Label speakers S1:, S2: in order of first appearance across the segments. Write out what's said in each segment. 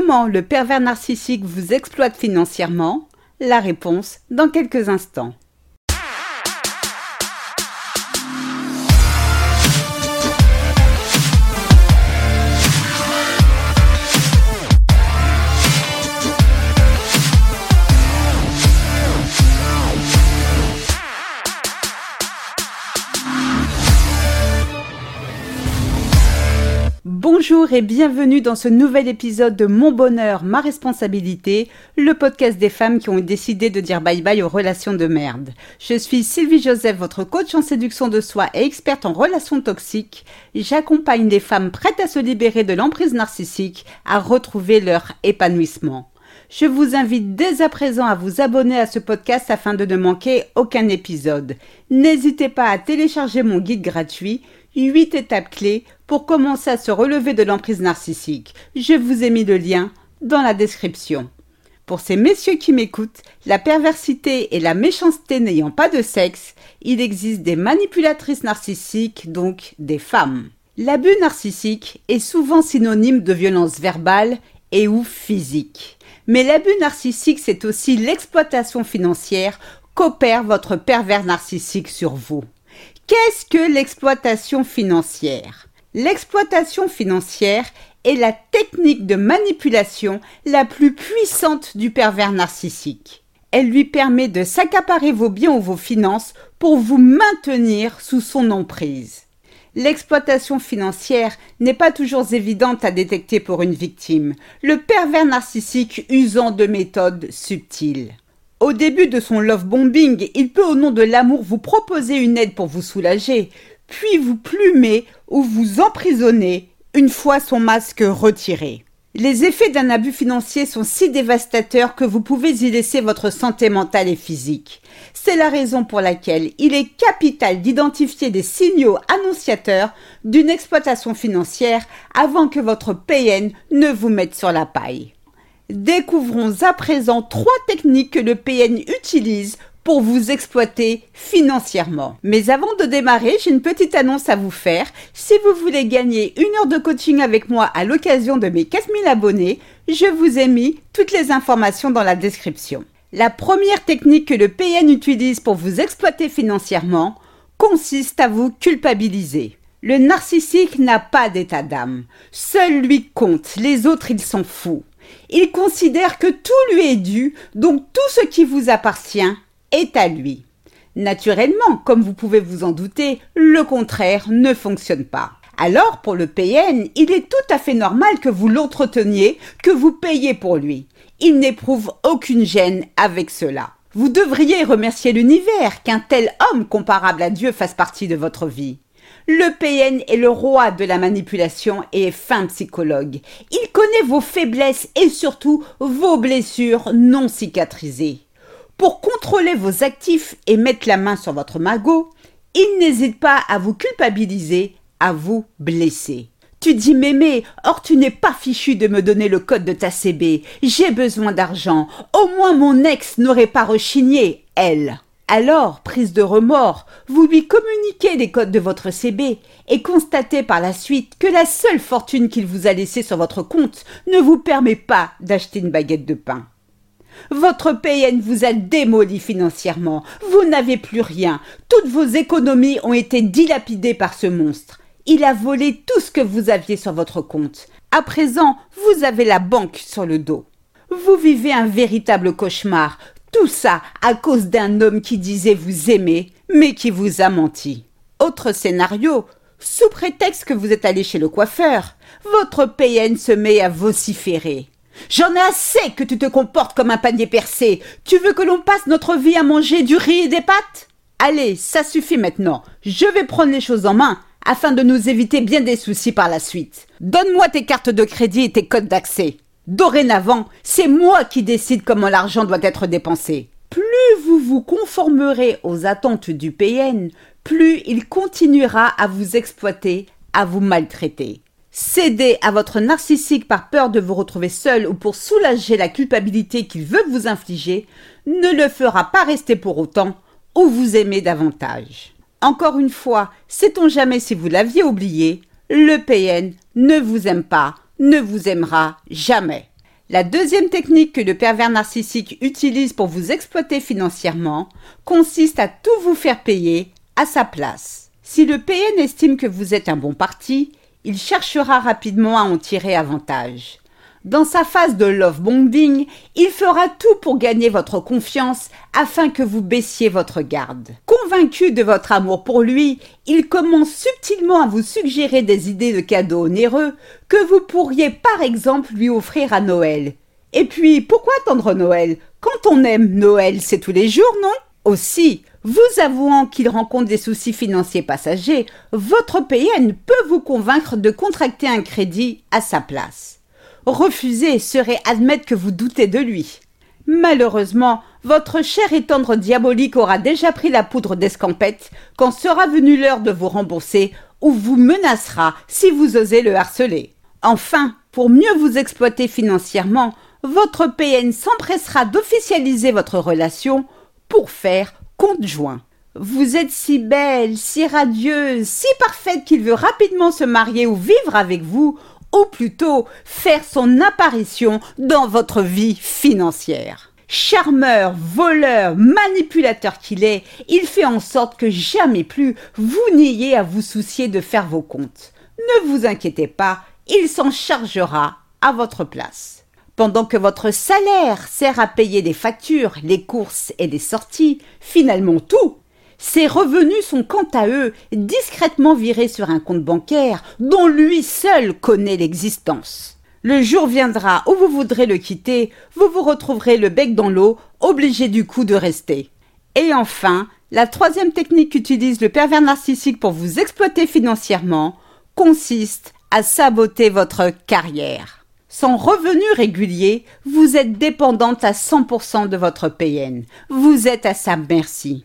S1: Comment le pervers narcissique vous exploite financièrement? La réponse dans quelques instants. Bonjour et bienvenue dans ce nouvel épisode de Mon bonheur, ma responsabilité, le podcast des femmes qui ont décidé de dire bye bye aux relations de merde. Je suis Sylvie Joseph, votre coach en séduction de soi et experte en relations toxiques. J'accompagne les femmes prêtes à se libérer de l'emprise narcissique à retrouver leur épanouissement. Je vous invite dès à présent à vous abonner à ce podcast afin de ne manquer aucun épisode. N'hésitez pas à télécharger mon guide gratuit 8 étapes clés pour commencer à se relever de l'emprise narcissique. Je vous ai mis le lien dans la description. Pour ces messieurs qui m'écoutent, la perversité et la méchanceté n'ayant pas de sexe, il existe des manipulatrices narcissiques, donc des femmes. L'abus narcissique est souvent synonyme de violence verbale et ou physique. Mais l'abus narcissique, c'est aussi l'exploitation financière qu'opère votre pervers narcissique sur vous. Qu'est-ce que l'exploitation financière? L'exploitation financière est la technique de manipulation la plus puissante du pervers narcissique. Elle lui permet de s'accaparer vos biens ou vos finances pour vous maintenir sous son emprise. L'exploitation financière n'est pas toujours évidente à détecter pour une victime, le pervers narcissique usant de méthodes subtiles. Au début de son love bombing, il peut au nom de l'amour vous proposer une aide pour vous soulager, puis vous plumer ou vous emprisonner une fois son masque retiré? Les effets d'un abus financier sont si dévastateurs que vous pouvez y laisser votre santé mentale et physique. C'est la raison pour laquelle il est capital d'identifier des signaux annonciateurs d'une exploitation financière avant que votre PN ne vous mette sur la paille. Découvrons à présent trois techniques que le PN utilise pour vous exploiter financièrement. Mais avant de démarrer, j'ai une petite annonce à vous faire. Si vous voulez gagner une heure de coaching avec moi à l'occasion de mes 4000 abonnés, je vous ai mis toutes les informations dans la description. La première technique que le PN utilise pour vous exploiter financièrement consiste à vous culpabiliser. Le narcissique n'a pas d'état d'âme. Seul lui compte, les autres il s'en fout. Il considère que tout lui est dû, donc tout ce qui vous appartient est à lui. Naturellement, comme vous pouvez vous en douter, le contraire ne fonctionne pas. Alors, pour le PN, il est tout à fait normal que vous l'entreteniez, que vous payiez pour lui. Il n'éprouve aucune gêne avec cela. Vous devriez remercier l'univers qu'un tel homme comparable à Dieu fasse partie de votre vie. Le PN est le roi de la manipulation et est fin psychologue. Il connaît vos faiblesses et surtout vos blessures non cicatrisées. Pour contrôler vos actifs et mettre la main sur votre magot, il n'hésite pas à vous culpabiliser, à vous blesser. Tu dis mémé, or tu n'es pas fichu de me donner le code de ta CB. J'ai besoin d'argent. Au moins mon ex n'aurait pas rechigné, elle. Alors, prise de remords, vous lui communiquez les codes de votre CB et constatez par la suite que la seule fortune qu'il vous a laissée sur votre compte ne vous permet pas d'acheter une baguette de pain. Votre PN vous a démoli financièrement, vous n'avez plus rien, toutes vos économies ont été dilapidées par ce monstre. Il a volé tout ce que vous aviez sur votre compte. À présent, vous avez la banque sur le dos. Vous vivez un véritable cauchemar, tout ça à cause d'un homme qui disait vous aimer, mais qui vous a menti. Autre scénario, sous prétexte que vous êtes allé chez le coiffeur, votre PN se met à vociférer. J'en ai assez que tu te comportes comme un panier percé. Tu veux que l'on passe notre vie à manger du riz et des pâtes? Allez, ça suffit maintenant. Je vais prendre les choses en main afin de nous éviter bien des soucis par la suite. Donne-moi tes cartes de crédit et tes codes d'accès. Dorénavant, c'est moi qui décide comment l'argent doit être dépensé. Plus vous vous conformerez aux attentes du PN, plus il continuera à vous exploiter, à vous maltraiter. Céder à votre narcissique par peur de vous retrouver seul ou pour soulager la culpabilité qu'il veut vous infliger ne le fera pas rester pour autant ou vous aimer davantage. Encore une fois, sait-on jamais si vous l'aviez oublié, le PN ne vous aime pas, ne vous aimera jamais. La deuxième technique que le pervers narcissique utilise pour vous exploiter financièrement consiste à tout vous faire payer à sa place. Si le PN estime que vous êtes un bon parti, il cherchera rapidement à en tirer avantage. Dans sa phase de love bombing, il fera tout pour gagner votre confiance afin que vous baissiez votre garde. Convaincu de votre amour pour lui, il commence subtilement à vous suggérer des idées de cadeaux onéreux que vous pourriez par exemple lui offrir à Noël. Et puis, pourquoi attendre Noël Quand on aime Noël, c'est tous les jours, non? Aussi, vous avouant qu'il rencontre des soucis financiers passagers, votre PN peut vous convaincre de contracter un crédit à sa place. Refuser serait admettre que vous doutez de lui. Malheureusement, votre cher et tendre diabolique aura déjà pris la poudre d'escampette quand sera venue l'heure de vous rembourser ou vous menacera si vous osez le harceler. Enfin, pour mieux vous exploiter financièrement, votre PN s'empressera d'officialiser votre relation pour faire compte joint. Vous êtes si belle, si radieuse, si parfaite qu'il veut rapidement se marier ou vivre avec vous ou plutôt faire son apparition dans votre vie financière. Charmeur, voleur, manipulateur qu'il est, il fait en sorte que jamais plus vous n'ayez à vous soucier de faire vos comptes. Ne vous inquiétez pas, il s'en chargera à votre place. Pendant que votre salaire sert à payer des factures, les courses et les sorties, finalement tout, ses revenus sont quant à eux discrètement virés sur un compte bancaire dont lui seul connaît l'existence. Le jour viendra où vous voudrez le quitter, vous vous retrouverez le bec dans l'eau, obligé du coup de rester. Et enfin, la troisième technique qu'utilise le pervers narcissique pour vous exploiter financièrement consiste à saboter votre carrière. Sans revenu régulier, vous êtes dépendante à 100% de votre PN. Vous êtes à sa merci.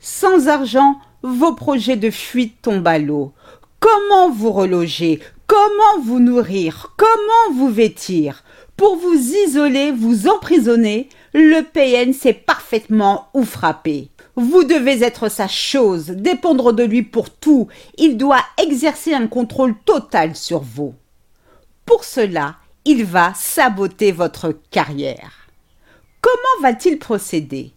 S1: Sans argent, vos projets de fuite tombent à l'eau. Comment vous reloger? Comment vous nourrir? Comment vous vêtir? Pour vous isoler, vous emprisonner, le PN sait parfaitement où frapper. Vous devez être sa chose, dépendre de lui pour tout. Il doit exercer un contrôle total sur vous. Pour cela, il va saboter votre carrière. Comment va-t-il procéder?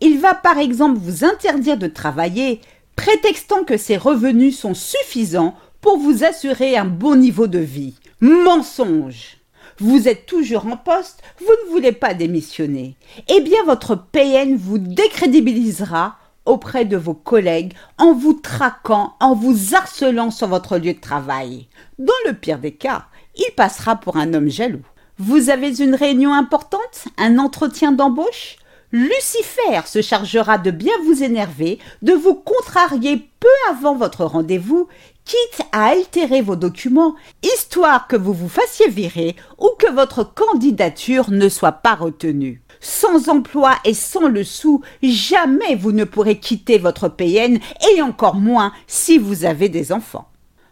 S1: Il va par exemple vous interdire de travailler, prétextant que ses revenus sont suffisants pour vous assurer un bon niveau de vie. Mensonge vous êtes toujours en poste, vous ne voulez pas démissionner. Eh bien, votre PN vous décrédibilisera auprès de vos collègues en vous traquant, en vous harcelant sur votre lieu de travail. Dans le pire des cas, il passera pour un homme jaloux. Vous avez une réunion importante, un entretien d'embauche? Lucifer se chargera de bien vous énerver, de vous contrarier peu avant votre rendez-vous, quitte à altérer vos documents, histoire que vous vous fassiez virer ou que votre candidature ne soit pas retenue. Sans emploi et sans le sou, jamais vous ne pourrez quitter votre PN et encore moins si vous avez des enfants.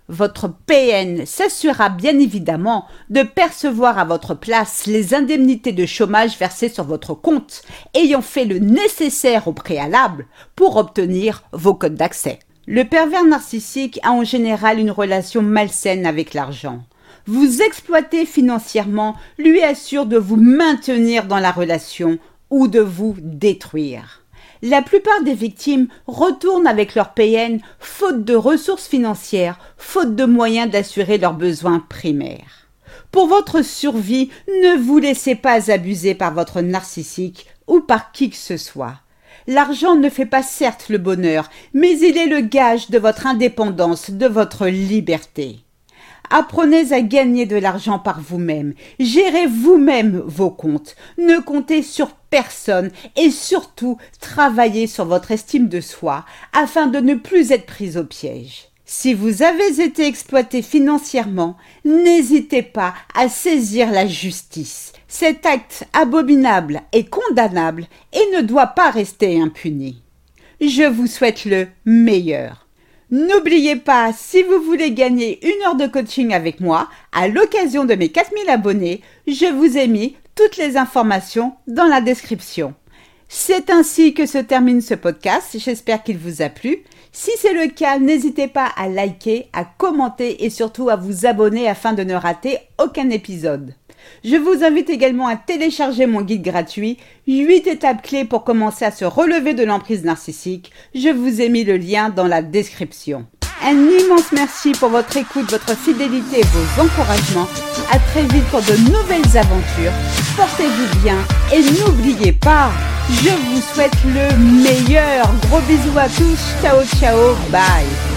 S1: Votre PN s'assurera bien évidemment de percevoir à votre place les indemnités de chômage versées sur votre compte, ayant fait le nécessaire au préalable pour obtenir vos codes d'accès. Le pervers narcissique a en général une relation malsaine avec l'argent. Vous exploiter financièrement lui assure de vous maintenir dans la relation ou de vous détruire. La plupart des victimes retournent avec leur PN faute de ressources financières, faute de moyens d'assurer leurs besoins primaires. Pour votre survie, ne vous laissez pas abuser par votre narcissique ou par qui que ce soit. L'argent ne fait pas certes le bonheur, mais il est le gage de votre indépendance, de votre liberté. Apprenez à gagner de l'argent par vous-même. Gérez vous-même vos comptes. Ne comptez sur personne et surtout travaillez sur votre estime de soi afin de ne plus être pris au piège. Si vous avez été exploité financièrement, n'hésitez pas à saisir la justice. Cet acte abominable est condamnable et ne doit pas rester impuni. Je vous souhaite le meilleur. N'oubliez pas, si vous voulez gagner une heure de coaching avec moi, à l'occasion de mes 4000 abonnés, je vous ai mis toutes les informations dans la description. C'est ainsi que se termine ce podcast. J'espère qu'il vous a plu. Si c'est le cas, n'hésitez pas à liker, à commenter et surtout à vous abonner afin de ne rater aucun épisode. Je vous invite également à télécharger mon guide gratuit 8 étapes clés pour commencer à se relever de l'emprise narcissique. Je vous ai mis le lien dans la description. Un immense merci pour votre écoute, votre fidélité et vos encouragements. À très vite pour de nouvelles aventures. Portez-vous bien et n'oubliez pas, je vous souhaite le meilleur. Gros bisous à tous. Ciao ciao. Bye.